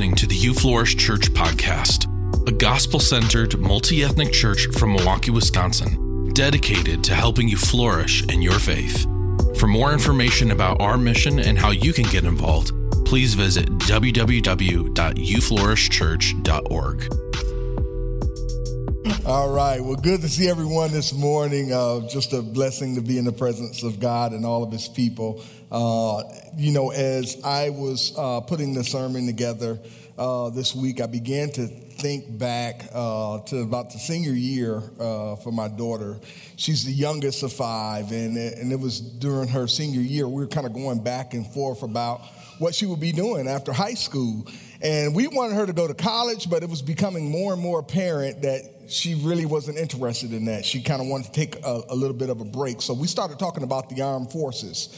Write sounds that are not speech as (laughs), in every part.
listening to the You Flourish Church podcast, a gospel centered, multi ethnic church from Milwaukee, Wisconsin, dedicated to helping you flourish in your faith. For more information about our mission and how you can get involved, please visit www.uflourishchurch.org. All right. Well, good to see everyone this morning. Uh, just a blessing to be in the presence of God and all of his people. Uh, you know, as I was uh, putting the sermon together uh, this week, I began to think back uh, to about the senior year uh, for my daughter. She's the youngest of five, and, and it was during her senior year. We were kind of going back and forth about what she would be doing after high school. And we wanted her to go to college, but it was becoming more and more apparent that she really wasn't interested in that. She kind of wanted to take a, a, little bit of a break. So we started talking about the armed forces.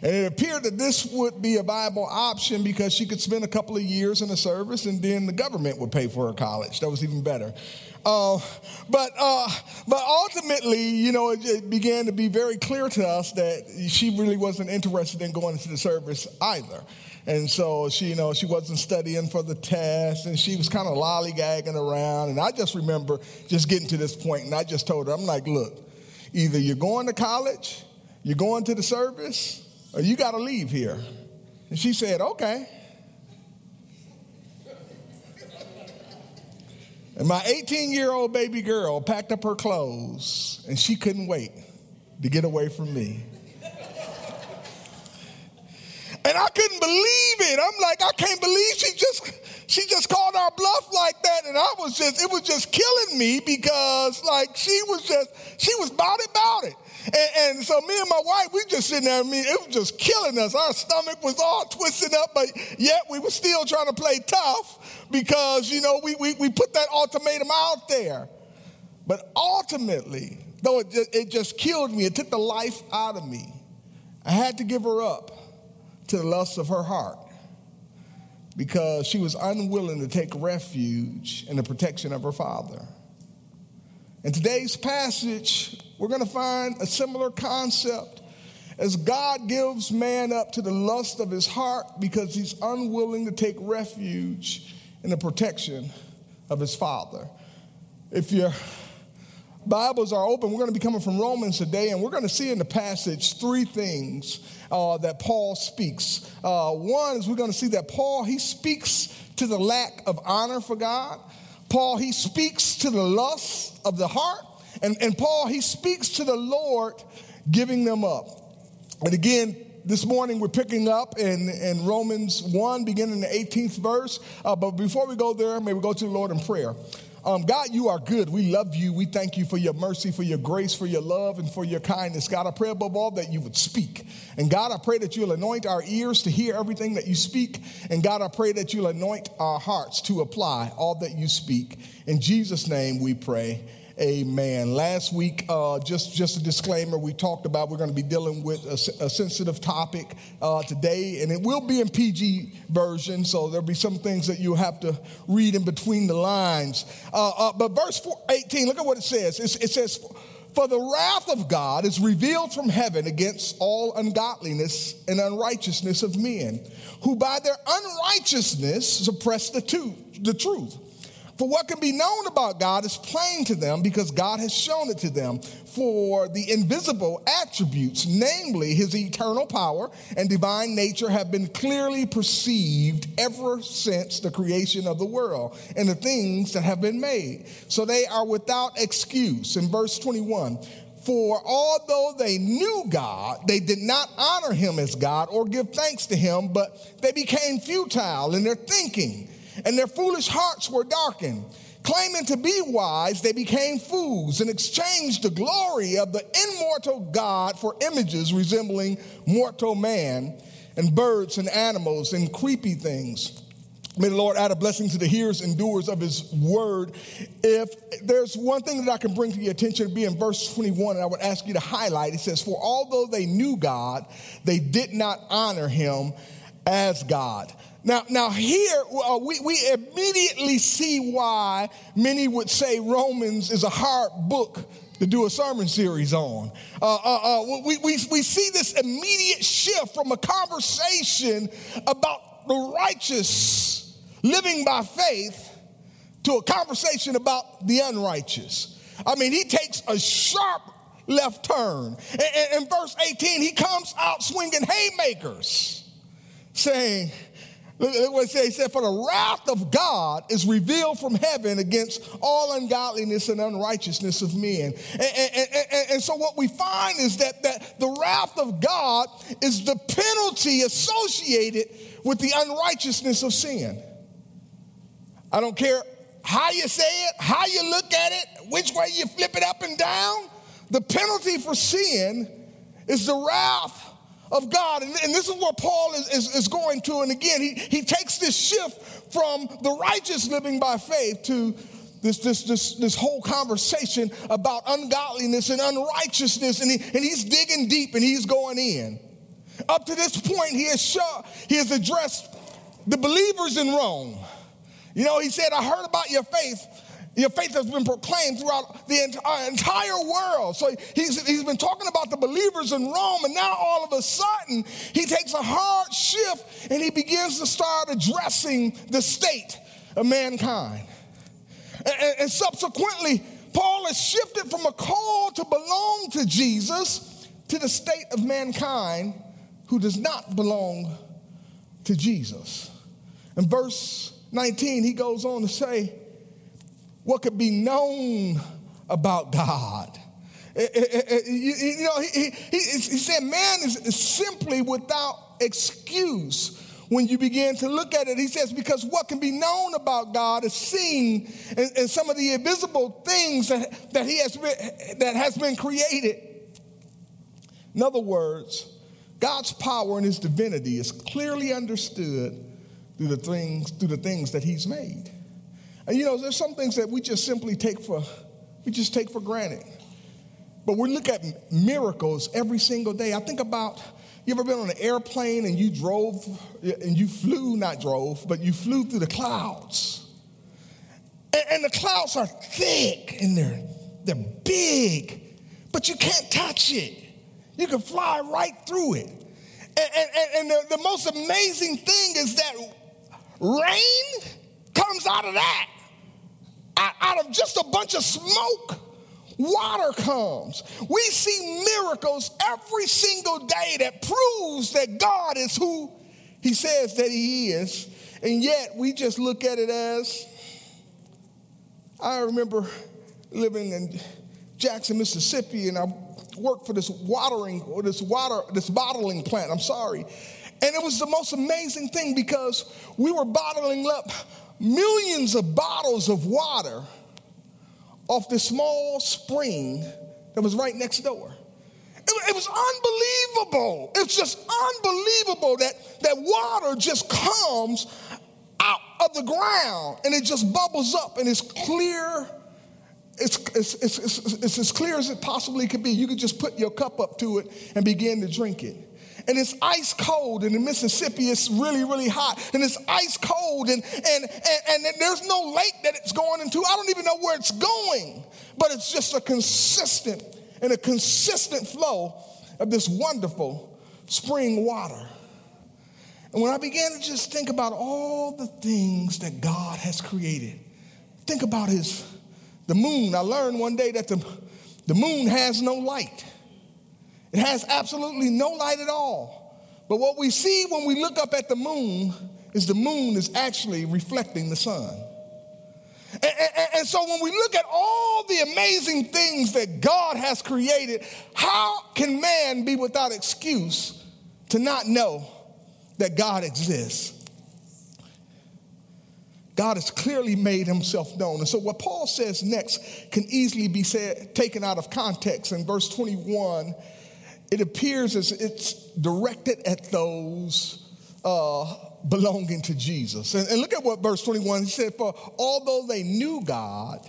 And it appeared that this would be a viable option because she could spend a couple of years in the service and then the government would pay for her college. That was even better. Uh, but, uh, but ultimately, you know, it, it began to be very clear to us that she really wasn't interested in going into the service either. And so she, you know, she wasn't studying for the test and she was kind of lollygagging around. And I just remember just getting to this point and I just told her, I'm like, look, either you're going to college, you're going to the service, or you got to leave here. And she said, okay. And my 18 year old baby girl packed up her clothes and she couldn't wait to get away from me. And I couldn't believe it. I'm like, I can't believe she just she just called our bluff like that. And I was just, it was just killing me because like she was just, she was about it, about it. And, and, so me and my wife, we just sitting there, I mean, it was just killing us. Our stomach was all twisted up, but yet we were still trying to play tough because, you know, we, we, we put that ultimatum out there. But ultimately, though it just, it just killed me, it took the life out of me. I had to give her up to the lust of her heart because she was unwilling to take refuge in the protection of her father. In today's passage, we're going to find a similar concept as God gives man up to the lust of his heart because he's unwilling to take refuge in the protection of his father. If your Bibles are open, we're going to be coming from Romans today, and we're going to see in the passage three things uh, that Paul speaks. Uh, one is we're going to see that Paul, he speaks to the lack of honor for God. Paul, he speaks to the lust of the heart. And, and Paul, he speaks to the Lord giving them up. And again, this morning we're picking up in, in Romans 1, beginning the 18th verse. Uh, but before we go there, may we go to the Lord in prayer. Um, God, you are good. We love you. We thank you for your mercy, for your grace, for your love, and for your kindness. God, I pray above all that you would speak. And God, I pray that you'll anoint our ears to hear everything that you speak. And God, I pray that you'll anoint our hearts to apply all that you speak. In Jesus' name we pray. Amen. Last week, uh, just, just a disclaimer, we talked about we're going to be dealing with a, a sensitive topic uh, today, and it will be in PG version, so there'll be some things that you'll have to read in between the lines. Uh, uh but verse 18, look at what it says. It says, For the wrath of God is revealed from heaven against all ungodliness and unrighteousness of men, who by their unrighteousness suppress the, two, the truth. For what can be known about God is plain to them because God has shown it to them. For the invisible attributes, namely his eternal power and divine nature, have been clearly perceived ever since the creation of the world and the things that have been made. So they are without excuse. In verse 21, for although they knew God, they did not honor him as God or give thanks to him, but they became futile in their thinking and their foolish hearts were darkened. Claiming to be wise, they became fools and exchanged the glory of the immortal God for images resembling mortal man and birds and animals and creepy things. May the Lord add a blessing to the hearers and doers of his word. If there's one thing that I can bring to your attention, to be in verse 21, and I would ask you to highlight it says, For although they knew God, they did not honor him as God. Now, now here uh, we, we immediately see why many would say Romans is a hard book to do a sermon series on. Uh, uh, uh, we, we, we see this immediate shift from a conversation about the righteous living by faith to a conversation about the unrighteous. I mean, he takes a sharp left turn. In verse 18, he comes out swinging haymakers, saying, Look, what it says. He said, For the wrath of God is revealed from heaven against all ungodliness and unrighteousness of men. And, and, and, and, so what we find is that, that the wrath of God is the penalty associated with the unrighteousness of sin. I don't care how you say it, how you look at it, which way you flip it up and down. The penalty for sin is the wrath of God. And, and this is what Paul is, is, is, going to. And again, he, he takes this shift from the righteous living by faith to this, this, this, this whole conversation about ungodliness and unrighteousness. And, he, and he's digging deep and he's going in. Up to this point, he has, he has addressed the believers in Rome. You know, he said, I heard about your faith your faith has been proclaimed throughout the uh, entire world. So he's, he's been talking about the believers in Rome, and now all of a sudden, he takes a hard shift and he begins to start addressing the state of mankind. And, and subsequently, Paul has shifted from a call to belong to Jesus to the state of mankind who does not belong to Jesus. In verse 19, he goes on to say, what could be known about God. Eh, eh, eh, you know, he, he, he said, man is simply without excuse when you begin to look at it. He says, because what can be known about God is seen in, in some of the invisible things that, that, he has been, that has been created. In other words, God's power and his divinity is clearly understood through the things, through the things that he's made. And you know, there's some things that we just simply take for, we just take for granted. But we look at miracles every single day. I think about, you ever been on an airplane and you drove, and you flew, not drove, but you flew through the clouds. And, and the clouds are thick and they're, they're big, but you can't touch it. You can fly right through it. And, and, and the, the most amazing thing is that rain comes out of that. Out of just a bunch of smoke, water comes. We see miracles every single day that proves that God is who he says that he is. And yet we just look at it as I remember living in Jackson, Mississippi, and I worked for this watering or this water, this bottling plant. I'm sorry. And it was the most amazing thing because we were bottling up millions of bottles of water off this small spring that was right next door. It, was unbelievable. It's just unbelievable that, that water just comes out of the ground and it just bubbles up and it's clear. It's, it's, it's, it's as clear as it possibly could be. You could just put your cup up to it and begin to drink it and it's ice cold and in Mississippi it's really, really hot and it's ice cold and, and, and, and there's no lake that it's going into. I don't even know where it's going, but it's just a consistent and a consistent flow of this wonderful spring water. And when I began to just think about all the things that God has created, think about his the moon. I learned one day that the, the moon has no light. It has absolutely no light at all. But what we see when we look up at the moon is the moon is actually reflecting the sun. And, and, and, so when we look at all the amazing things that God has created, how can man be without excuse to not know that God exists? God has clearly made himself known. And so what Paul says next can easily be said, taken out of context. In verse 21, it appears as it's directed at those uh, belonging to Jesus. And, and look at what verse 21 he said, For although they knew God,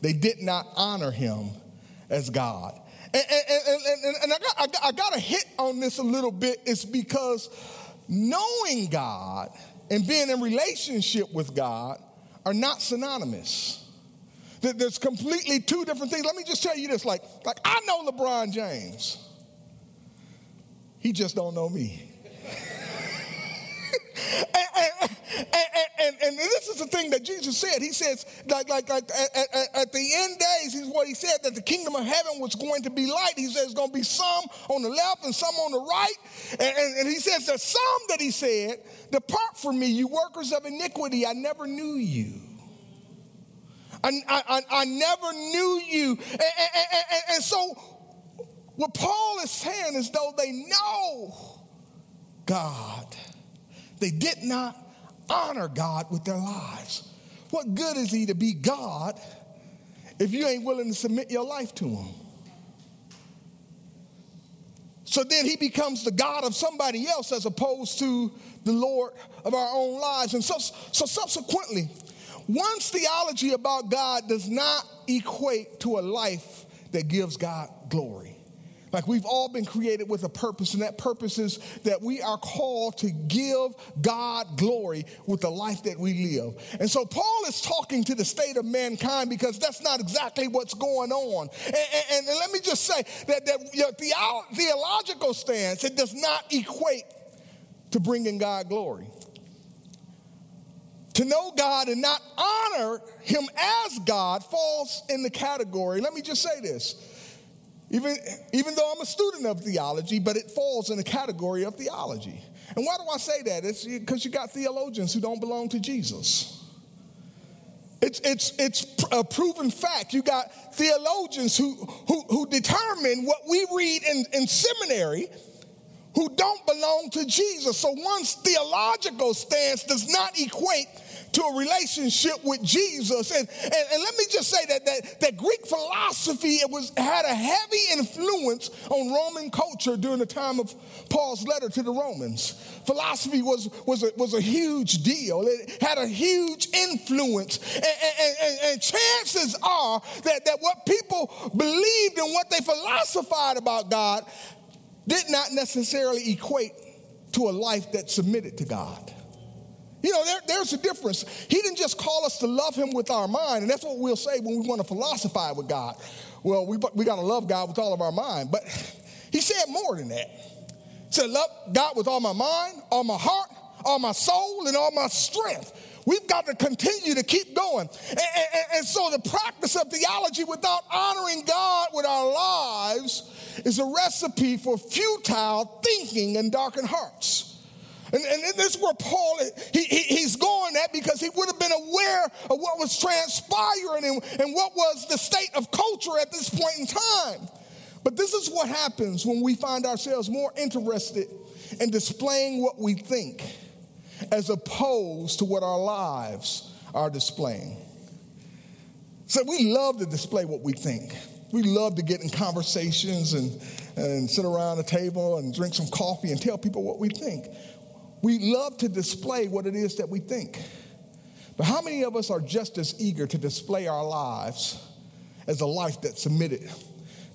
they did not honor him as God. And, and, and, and I, got, I, got, I got to hit on this a little bit. It's because knowing God and being in relationship with God are not synonymous. There's completely two different things. Let me just tell you this like, like I know LeBron James. He just don't know me. (laughs) and, and, and, and, this is the thing that Jesus said. He says, like, like, like at, at, at the end days, is what he said that the kingdom of heaven was going to be light. He says there's going to be some on the left and some on the right. And, and, and he says there's some that he said, Depart from me, you workers of iniquity. I never knew you. I, I, I never knew you. And, and, and so, what Paul is saying is though they know God, they did not honor God with their lives. What good is he to be God if you ain't willing to submit your life to him? So then he becomes the God of somebody else as opposed to the Lord of our own lives. And so, so subsequently, one's theology about God does not equate to a life that gives God glory. Like we've all been created with a purpose, and that purpose is that we are called to give God glory with the life that we live. And so Paul is talking to the state of mankind because that's not exactly what's going on. And, and, and let me just say that, that your theological stance, it does not equate to bringing God glory. To know God and not honor Him as God falls in the category. Let me just say this even, even though I'm a student of theology, but it falls in the category of theology. And why do I say that? It's because you got theologians who don't belong to Jesus. It's, it's, it's a proven fact. You got theologians who, who, who determine what we read in, in seminary who don't belong to Jesus. So one's theological stance does not equate to a relationship with Jesus. And, and, and, let me just say that, that, that Greek philosophy it was, had a heavy influence on Roman culture during the time of Paul's letter to the Romans. Philosophy was, was, a, was a huge deal, it had a huge influence. And, and, and chances are that, that what people believed and what they philosophized about God did not necessarily equate to a life that submitted to God. You know, there, there's a difference. He didn't just call us to love him with our mind, and that's what we'll say when we want to philosophize with God. Well, we, we got to love God with all of our mind. But he said more than that. He said, love God with all my mind, all my heart, all my soul, and all my strength. We've got to continue to keep going. And, and, and so the practice of theology without honoring God with our lives is a recipe for futile thinking and darkened hearts. And, and this is where Paul, he, he, he's going at because he would have been aware of what was transpiring and, and what was the state of culture at this point in time. But this is what happens when we find ourselves more interested in displaying what we think as opposed to what our lives are displaying. So we love to display what we think. We love to get in conversations and, and sit around a table and drink some coffee and tell people what we think. We love to display what it is that we think. But how many of us are just as eager to display our lives as a life that's submitted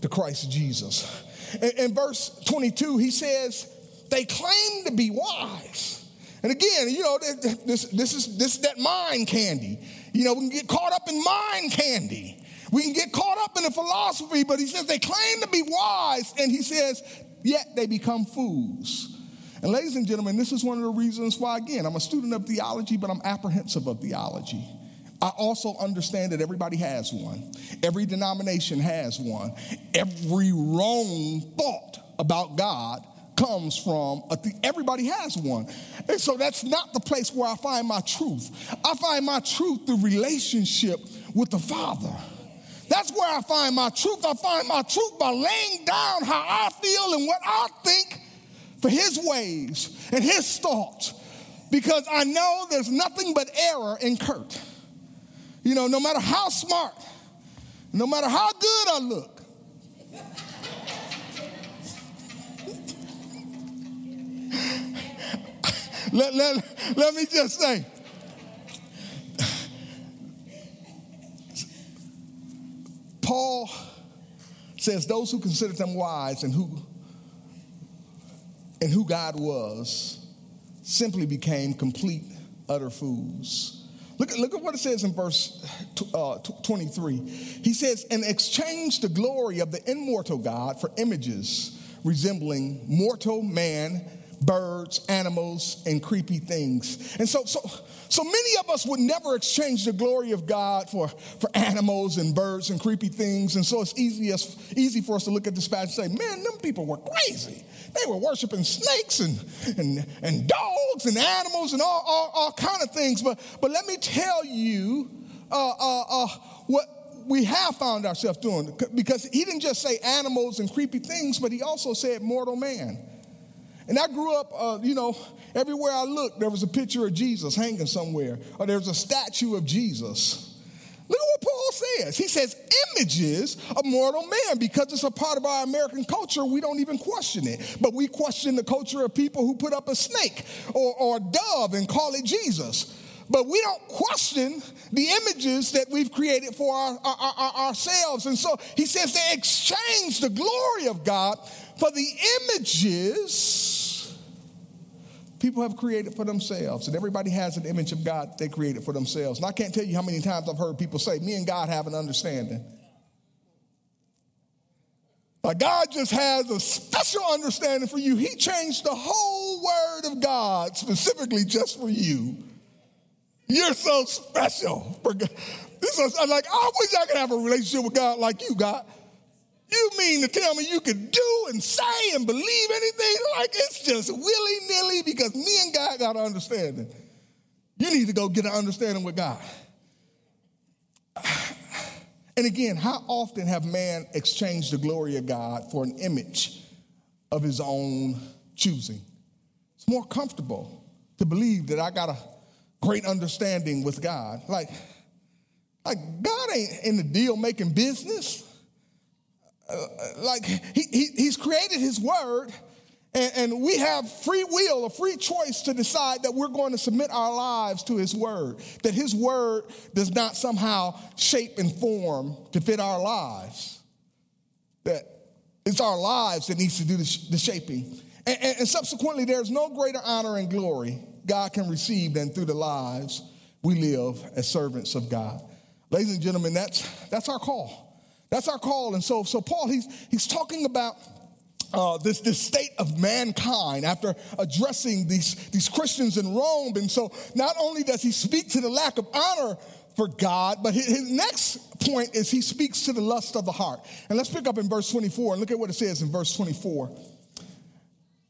to Christ Jesus? In, in verse 22, he says, they claim to be wise. And again, you know, this, this, is, this is that mind candy. You know, we can get caught up in mind candy. We can get caught up in the philosophy, but he says they claim to be wise, and he says, yet they become fools. And ladies and gentlemen, this is one of the reasons why, again, I'm a student of theology, but I'm apprehensive of theology. I also understand that everybody has one. Every denomination has one. Every wrong thought about God comes from a th- everybody has one. And so that's not the place where I find my truth. I find my truth through relationship with the Father. That's where I find my truth. I find my truth by laying down how I feel and what I think for his ways and his thoughts because I know there's nothing but error in Kurt. You know, no matter how smart, no matter how good I look, (laughs) let, let, let me just say, Paul says, Those who consider them wise and who and who God was simply became complete, utter fools. Look, look at what it says in verse uh, 23. He says, and exchange the glory of the immortal God for images resembling mortal man birds, animals, and creepy things. And so, so, so many of us would never exchange the glory of God for, for animals and birds and creepy things. And so it's easy, as, easy for us to look at this passage and say, man, them people were crazy. They were worshiping snakes and, and, and dogs and animals and all, all, all kind of things. But, but let me tell you uh, uh, uh, what we have found ourselves doing. Because he didn't just say animals and creepy things, but he also said mortal man. And I grew up, uh, you know, everywhere I looked, there was a picture of Jesus hanging somewhere, or there was a statue of Jesus. Look at what Paul says. He says, images of mortal man, because it's a part of our American culture, we don't even question it. But we question the culture of people who put up a snake or, or a dove and call it Jesus. But we don't question the images that we've created for our, our, our, ourselves. And so he says they exchange the glory of God for the images people have created for themselves. And everybody has an image of God they created for themselves. And I can't tell you how many times I've heard people say, Me and God have an understanding. Like God just has a special understanding for you. He changed the whole word of God specifically just for you. You're so special. This is like I wish I could have a relationship with God like you, God. You mean to tell me you could do and say and believe anything like it's just willy nilly because me and God got an understanding. You need to go get an understanding with God. And again, how often have man exchanged the glory of God for an image of his own choosing? It's more comfortable to believe that I got a great understanding with God. Like, like God ain't in the deal making business. Like he, he, he's created his word and, and, we have free will a free choice to decide that we're going to submit our lives to his word that his word does not somehow shape and form to fit our lives that it's our lives that needs to do the, the shaping. And, and, and subsequently there's no greater honor and glory god can receive than through the lives we live as servants of god. Ladies and gentlemen that's that's our call that's our call. And so, so Paul, he's, he's talking about uh, this, this state of mankind after addressing these, these Christians in Rome. And so not only does he speak to the lack of honor for God, but his, his next point is he speaks to the lust of the heart. And let's pick up in verse 24 and look at what it says in verse 24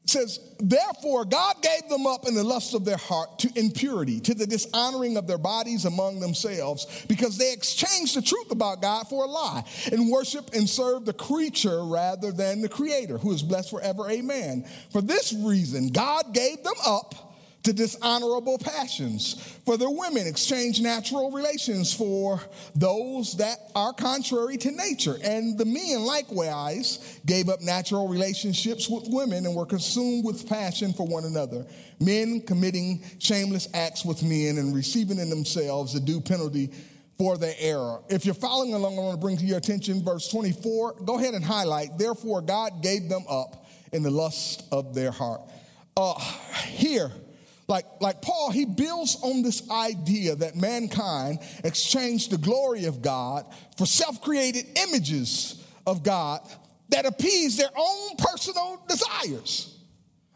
says, Therefore, God gave them up in the lust of their heart to impurity, to the dishonoring of their bodies among themselves, because they exchanged the truth about God for a lie, and worship and serve the creature rather than the creator, who is blessed forever. Amen. For this reason, God gave them up to dishonorable passions. For the women exchange natural relations for those that are contrary to nature. And the men likewise gave up natural relationships with women and were consumed with passion for one another. Men committing shameless acts with men and receiving in themselves the due penalty for their error. If you're following along, I want to bring to your attention verse 24. Go ahead and highlight. Therefore, God gave them up in the lust of their heart. Uh, here, like, like Paul, he builds on this idea that mankind exchanged the glory of God for self created images of God that appease their own personal desires.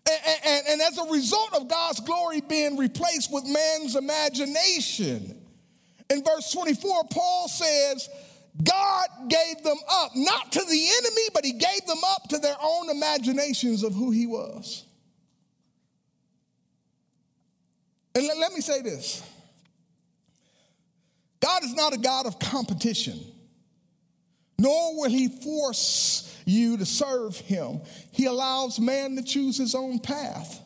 And, and, and, as a result of God's glory being replaced with man's imagination. In verse 24, Paul says, God gave them up, not to the enemy, but he gave them up to their own imaginations of who he was. And let, let me say this God is not a God of competition, nor will he force you to serve him. He allows man to choose his own path.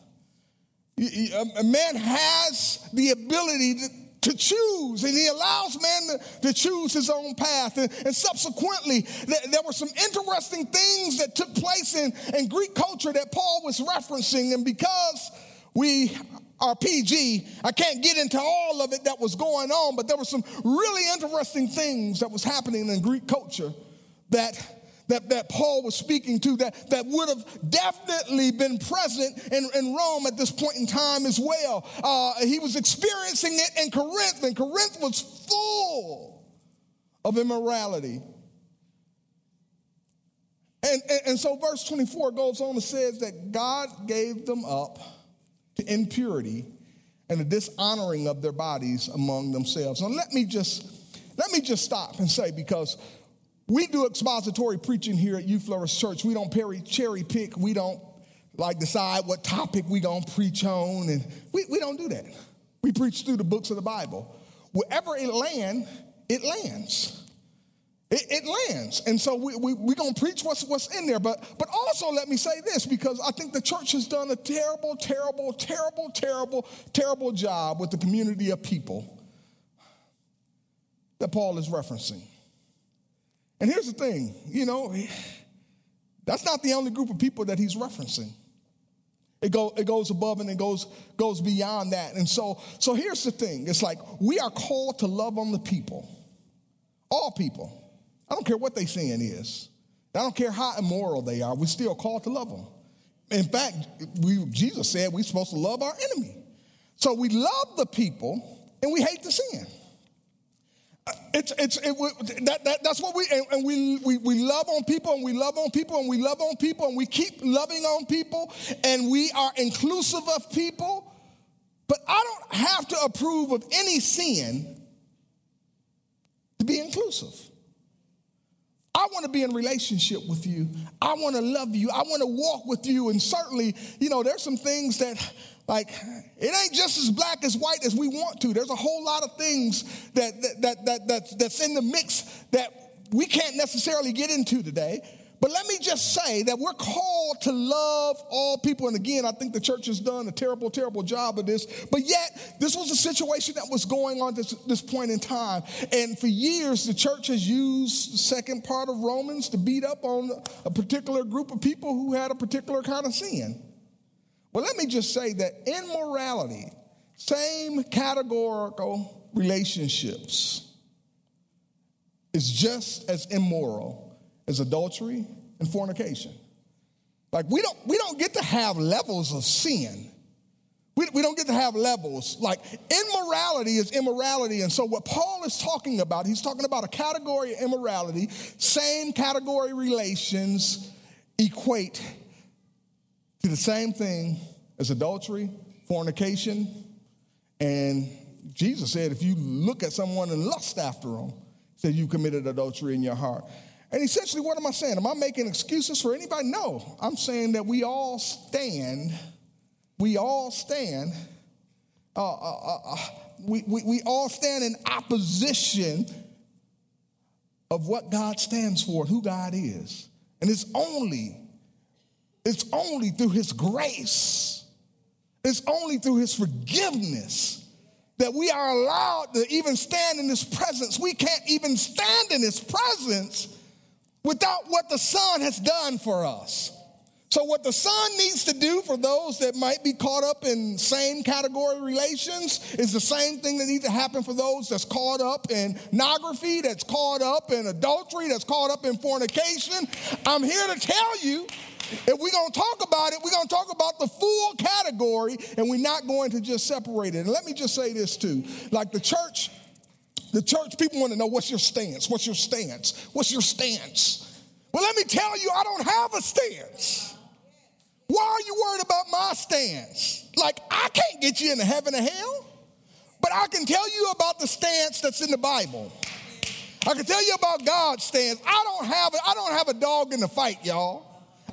A man has the ability to, to choose, and he allows man to, to choose his own path. And, and subsequently, th- there were some interesting things that took place in, in Greek culture that Paul was referencing. And because we or PG. I can't get into all of it that was going on, but there were some really interesting things that was happening in Greek culture that, that, that Paul was speaking to that, that would have definitely been present in, in Rome at this point in time as well. Uh, he was experiencing it in Corinth, and Corinth was full of immorality. And, and, and so verse 24 goes on and says that God gave them up impurity and the dishonoring of their bodies among themselves. Now let me just let me just stop and say because we do expository preaching here at You Flourish Church. We don't cherry pick. We don't like decide what topic we gonna preach on, and we, we don't do that. We preach through the books of the Bible. Wherever it lands, it lands. It, it, lands. And so we, we, we're going to preach what's, what's in there. But, but also, let me say this because I think the church has done a terrible, terrible, terrible, terrible, terrible job with the community of people that Paul is referencing. And here's the thing you know, that's not the only group of people that he's referencing. It, go, it goes above and it goes, goes beyond that. And so, so here's the thing it's like we are called to love on the people, all people. I don't care what their sin is. I don't care how immoral they are. We're still called to love them. In fact, we, Jesus said we're supposed to love our enemy. So we love the people and we hate the sin. Uh, it's, it's, it, that, that, that's what we, and, and, we, we, we love on people and we love on people and we love on people and we keep loving on people and we are inclusive of people. But I don't have to approve of any sin to be inclusive. I want to be in relationship with you. I want to love you. I want to walk with you. And certainly, you know, there's some things that like it ain't just as black as white as we want to. There's a whole lot of things that that that, that that's, that's in the mix that we can't necessarily get into today. But let me just say that we're called to love all people. And again, I think the church has done a terrible, terrible job of this. But yet, this was a situation that was going on this, this point in time. And for years, the church has used the second part of Romans to beat up on a particular group of people who had a particular kind of sin. Well, let me just say that immorality, same categorical relationships, is just as immoral is adultery and fornication. Like we don't we don't get to have levels of sin. We, we don't get to have levels. Like immorality is immorality. And so what Paul is talking about, he's talking about a category of immorality, same category relations equate to the same thing as adultery, fornication, and Jesus said if you look at someone and lust after them, said you committed adultery in your heart. And essentially, what am I saying? Am I making excuses for anybody? No. I'm saying that we all stand, we all stand, uh, uh, uh, uh, we, we, we all stand in opposition of what God stands for, and who God is. And it's only, it's only through His grace, it's only through His forgiveness that we are allowed to even stand in His presence. We can't even stand in His presence without what the Son has done for us. So, what the Son needs to do for those that might be caught up in same category relations is the same thing that needs to happen for those that's caught up in pornography, that's caught up in adultery, that's caught up in fornication. I'm here to tell you if we're going to talk about it, we're going to talk about the full category and we're not going to just separate it. And let me just say this too like the church the church people want to know what's your stance? What's your stance? What's your stance? Well, let me tell you, I don't have a stance. Why are you worried about my stance? Like, I can't get you into heaven or hell, but I can tell you about the stance that's in the Bible. I can tell you about God's stance. I don't have a, I don't have a dog in the fight, y'all.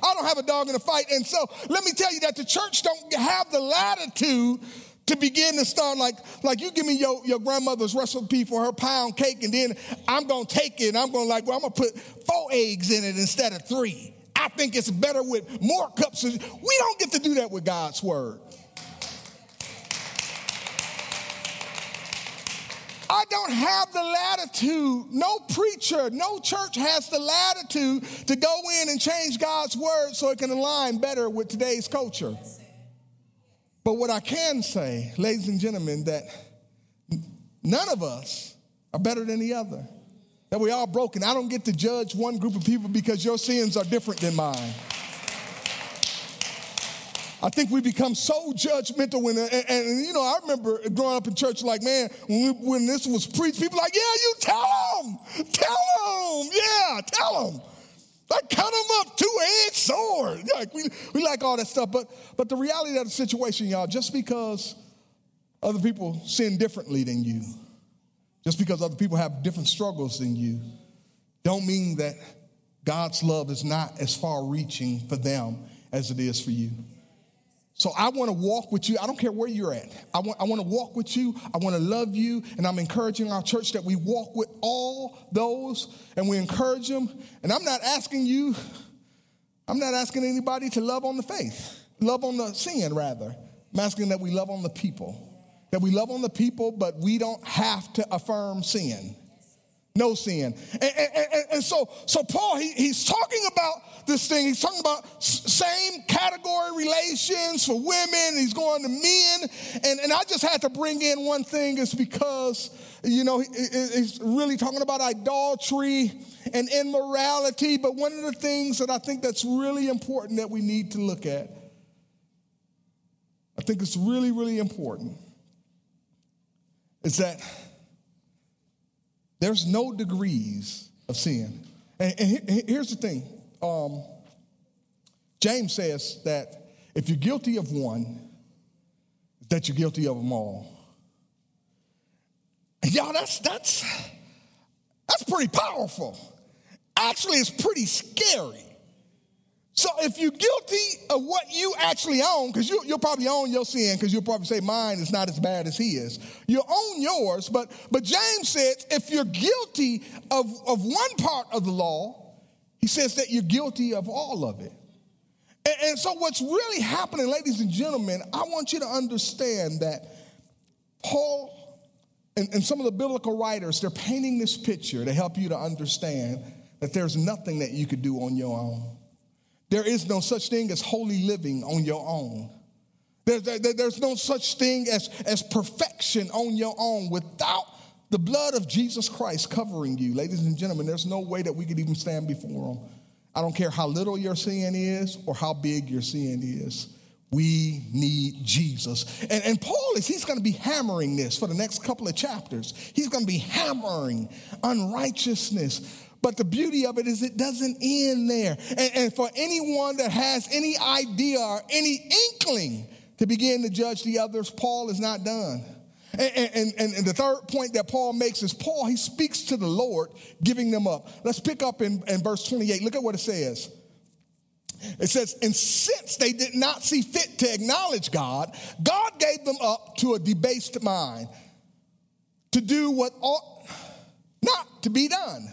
I don't have a dog in the fight. And so let me tell you that the church don't have the latitude to begin to start like like you give me your, your grandmother's recipe for her pound cake and then i'm gonna take it and i'm gonna like well i'm gonna put four eggs in it instead of three i think it's better with more cups we don't get to do that with god's word I don't have the latitude. No preacher, no church has the latitude to go in and change God's word so it can align better with today's culture. But what I can say, ladies and gentlemen, that none of us are better than the other. That we all broken. I don't get to judge one group of people because your sins are different than mine. I think we become so judgmental when, and, and, you know, I remember growing up in church, like, man, when, we, when this was preached, people like, yeah, you tell them, tell them, yeah, tell them. Like count them up, two-edged sword. (laughs) Like we, we like all that stuff, but but the reality of the situation, y'all, just because other people sin differently than you, just because other people have different struggles than you, don't mean that God's love is not as far reaching for them as it is for you. So I want to walk with you. I don't care where you're at. I want, I want to walk with you. I want to love you. And I'm encouraging our church that we walk with all those and we encourage them. And I'm not asking you, I'm not asking anybody to love on the faith, love on the sin, rather. I'm asking that we love on the people. That we love on the people, but we don't have to affirm sin no sin. And, and, and, and, so, so Paul, he, he's talking about this thing. He's talking about same category relations for women. He's going to men. And, and I just had to bring in one thing is because, you know, he, he's really talking about idolatry and immorality. But one of the things that I think that's really important that we need to look at, I think it's really, really important, is that there's no degrees of sin. And, and here's the thing um, James says that if you're guilty of one, that you're guilty of them all. And y'all, that's, that's, that's pretty powerful. Actually, it's pretty scary. So if you're guilty of what you actually own, because you, will probably own your sin, because you'll probably say mine is not as bad as he is. You own yours, but but James says if you're guilty of, of one part of the law, he says that you're guilty of all of it. And, and so what's really happening, ladies and gentlemen, I want you to understand that Paul and, and some of the biblical writers, they're painting this picture to help you to understand that there's nothing that you could do on your own. There is no such thing as holy living on your own. There's, there, there's no such thing as, as perfection on your own without the blood of Jesus Christ covering you. Ladies and gentlemen, there's no way that we could even stand before Him. I don't care how little your sin is or how big your sin is. We need Jesus. And, and Paul is, he's going to be hammering this for the next couple of chapters. He's going to be hammering unrighteousness but the beauty of it is it doesn't end there. And, and, for anyone that has any idea or any inkling to begin to judge the others, Paul is not done. And, and, and, the third point that Paul makes is Paul, he speaks to the Lord, giving them up. Let's pick up in, in verse 28. Look at what it says. It says, and since they did not see fit to acknowledge God, God gave them up to a debased mind to do what ought not to be done.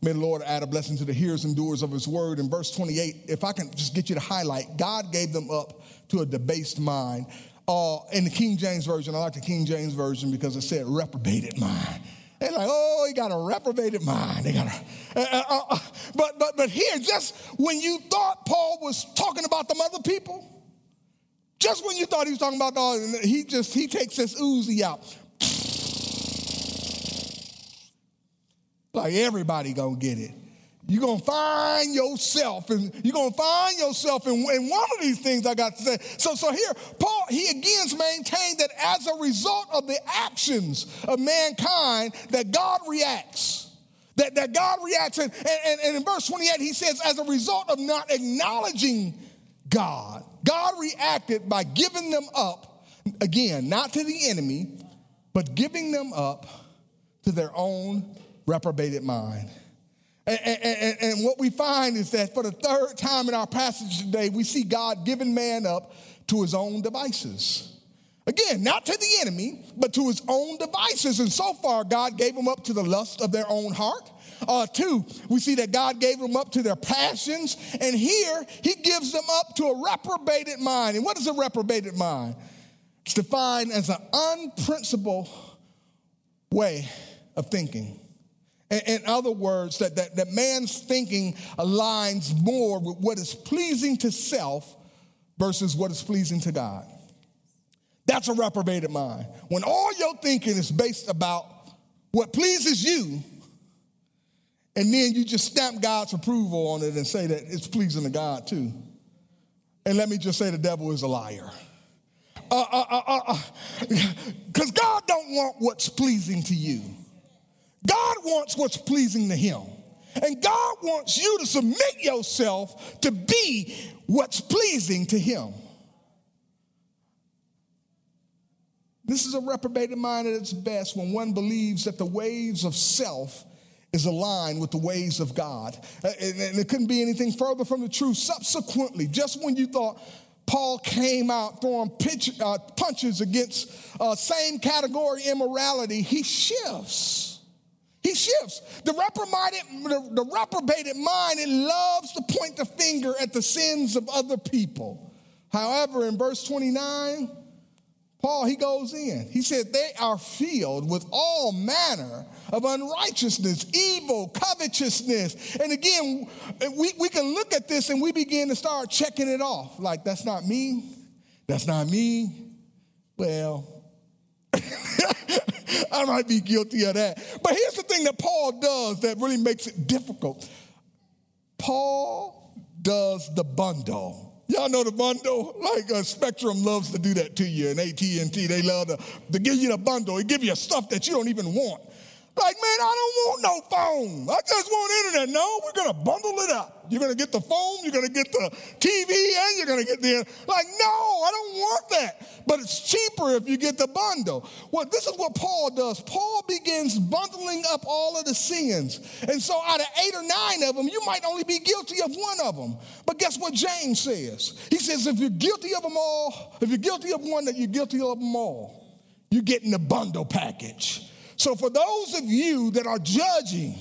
May the Lord add a blessing to the hearers and doers of his word. In verse 28, if I can just get you to highlight, God gave them up to a debased mind. Uh, in the King James Version, I like the King James Version because it said reprobated mind. They're like, oh, he got a reprobated mind. They got a, uh, uh, uh, uh, but but but here, just when you thought Paul was talking about them other people, just when you thought he was talking about all, he just he takes this Uzi out, Like everybody gonna get it. You're gonna find yourself, and you're gonna find yourself in, in, one of these things I got to say. So, so here, Paul, he again maintained that as a result of the actions of mankind, that God reacts. That, that God reacts. And, and, and in verse 28, he says, as a result of not acknowledging God, God reacted by giving them up, again, not to the enemy, but giving them up to their own reprobated mind. And, and, and, what we find is that for the third time in our passage today, we see God giving man up to his own devices. Again, not to the enemy, but to his own devices. And so far, God gave them up to the lust of their own heart. Uh, two, we see that God gave them up to their passions. And here, he gives them up to a reprobated mind. And what is a reprobated mind? It's defined as an unprincipled way of thinking In other words, that, that, that man's thinking aligns more with what is pleasing to self versus what is pleasing to God. That's a reprobated mind. When all your thinking is based about what pleases you, and then you just stamp God's approval on it and say that it's pleasing to God too. And let me just say the devil is a liar. Because uh, uh, uh, uh, uh. God don't want what's pleasing to you. God wants what's pleasing to him. And God wants you to submit yourself to be what's pleasing to him. This is a reprobated mind at its best when one believes that the waves of self is aligned with the ways of God. Uh, and it couldn't be anything further from the truth. Subsequently, just when you thought Paul came out throwing pitch, uh, punches against uh, same category immorality, he shifts. He shifts. The reprobated, the, the reprobated mind, it loves to point the finger at the sins of other people. However, in verse 29, Paul, he goes in. He said, They are filled with all manner of unrighteousness, evil, covetousness. And again, we, we can look at this and we begin to start checking it off. Like, that's not me. That's not me. Well, (laughs) I might be guilty of that. But here's the thing that Paul does that really makes it difficult Paul does the bundle. Y'all know the bundle? Like uh, Spectrum loves to do that to you, and AT&T, they love to, to give you the bundle. They give you stuff that you don't even want. Like, man, I don't want no phone. I just want internet. No, we're going to bundle it up. You're going to get the phone, you're going to get the TV, and you're going to get the. Like, no, I don't want that. But it's cheaper if you get the bundle. Well, this is what Paul does. Paul begins bundling up all of the sins. And so, out of eight or nine of them, you might only be guilty of one of them. But guess what James says? He says, if you're guilty of them all, if you're guilty of one, that you're guilty of them all. You're getting the bundle package. So, for those of you that are judging,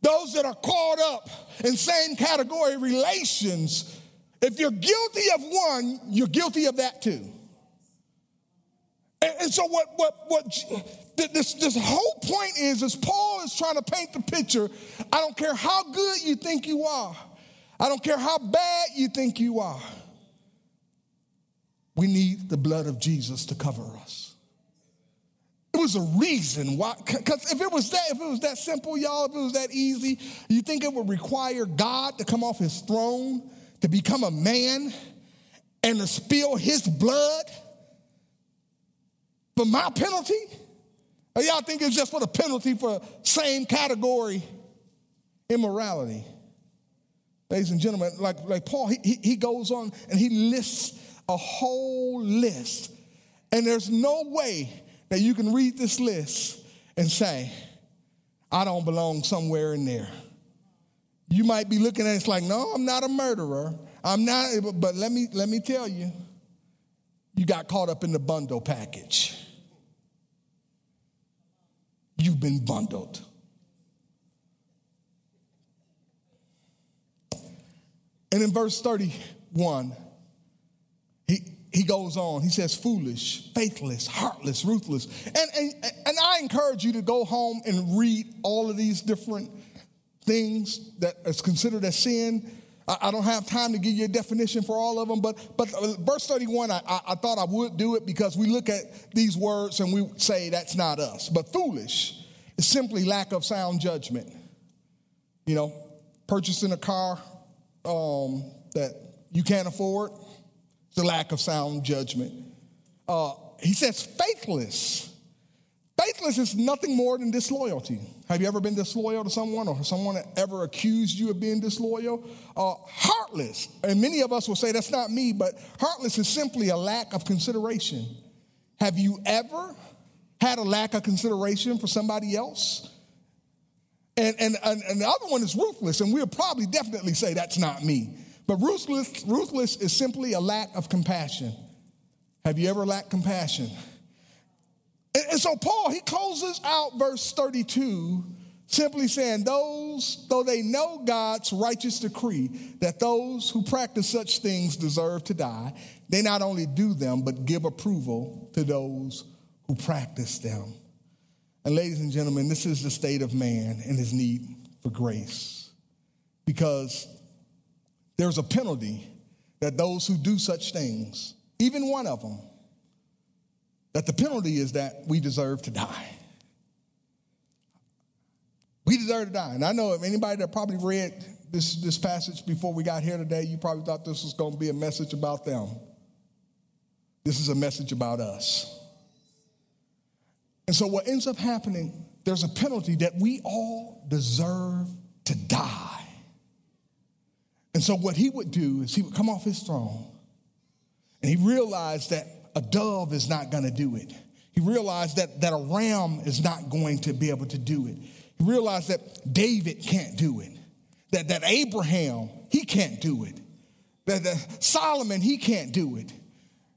those that are caught up in same category relations, if you're guilty of one, you're guilty of that too. And, and so, what, what, what this, this whole point is, is Paul is trying to paint the picture. I don't care how good you think you are, I don't care how bad you think you are. We need the blood of Jesus to cover us. It was a reason why, because if it was that, if it was that simple, y'all, if it was that easy, you think it would require God to come off his throne, to become a man, and to spill his blood for my penalty? Or y'all think it's just for the penalty for same category immorality? Ladies and gentlemen, like, like Paul, he, he goes on and he lists a whole list. And there's no way that you can read this list and say, I don't belong somewhere in there. You might be looking at it, it's like, no, I'm not a murderer. I'm not, but let me let me tell you, you got caught up in the bundle package. You've been bundled. And in verse 31, he, he goes on. He says, foolish, faithless, heartless, ruthless. And, and, and I encourage you to go home and read all of these different things that is considered a sin. I, I don't have time to give you a definition for all of them, but, but uh, verse 31, I, I, I thought I would do it because we look at these words and we say that's not us. But foolish is simply lack of sound judgment. You know, purchasing a car um, that you can't afford the lack of sound judgment. Uh, he says faithless. Faithless is nothing more than disloyalty. Have you ever been disloyal to someone or someone ever accused you of being disloyal? Uh, heartless, and many of us will say that's not me, but heartless is simply a lack of consideration. Have you ever had a lack of consideration for somebody else? And, and, and, and the other one is ruthless, and we'll probably definitely say that's not me. But ruthless, ruthless is simply a lack of compassion. Have you ever lacked compassion? And, and so Paul, he closes out verse 32 simply saying, Those, though they know God's righteous decree that those who practice such things deserve to die, they not only do them, but give approval to those who practice them. And ladies and gentlemen, this is the state of man and his need for grace. Because there's a penalty that those who do such things, even one of them, that the penalty is that we deserve to die. We deserve to die. And I know if anybody that probably read this, this passage before we got here today, you probably thought this was going to be a message about them. This is a message about us. And so, what ends up happening, there's a penalty that we all deserve. And so, what he would do is he would come off his throne and he realized that a dove is not going to do it. He realized that, that a ram is not going to be able to do it. He realized that David can't do it, that, that Abraham, he can't do it, that, that Solomon, he can't do it.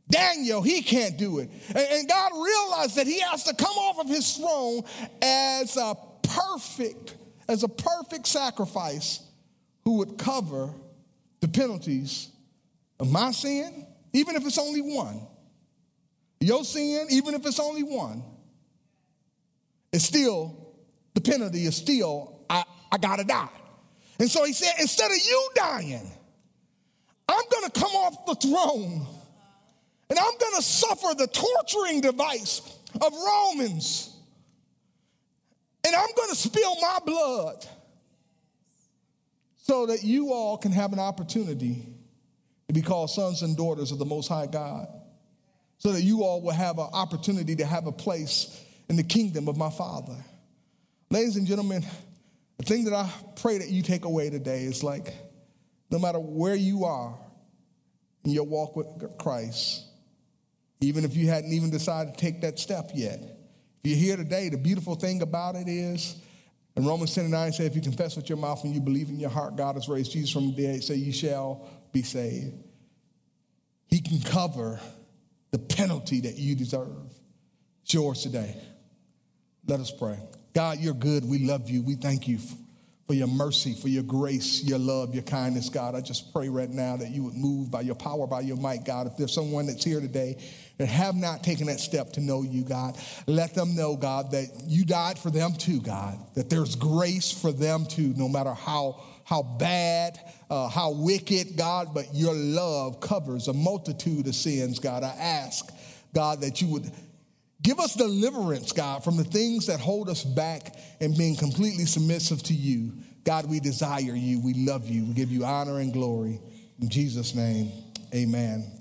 Daniel, he can't do it. And, and God realized that he has to come off of his throne as a perfect, as a perfect sacrifice who would cover the penalties of my sin, even if it's only one. Your sin, even if it's only one, it's still the penalty is still, I, I gotta die. And so he said, instead of you dying, I'm gonna come off the throne and I'm gonna suffer the torturing device of Romans. And I'm gonna spill my blood so that you all can have an opportunity to be called sons and daughters of the Most High God. So that you all will have an opportunity to have a place in the kingdom of my Father. Ladies and gentlemen, the thing that I pray that you take away today is like, no matter where you are in your walk with Christ, even if you hadn't even decided to take that step yet, if you're here today, the beautiful thing about it is, in Romans 10 and 9 says, if you confess with your mouth and you believe in your heart God has raised Jesus from the dead, say you shall be saved. He can cover the penalty that you deserve. It's yours today. Let us pray. God, you're good. We love you. We thank you for your mercy, for your grace, your love, your kindness, God. I just pray right now that you would move by your power, by your might, God. If there's someone that's here today that have not taken that step to know you, God, let them know, God, that you died for them too, God, that there's grace for them too, no matter how, how bad, uh, how wicked, God, but your love covers a multitude of sins, God. I ask, God, that you would Give us deliverance, God, from the things that hold us back and being completely submissive to you. God, we desire you. We love you. We give you honor and glory. In Jesus' name, amen.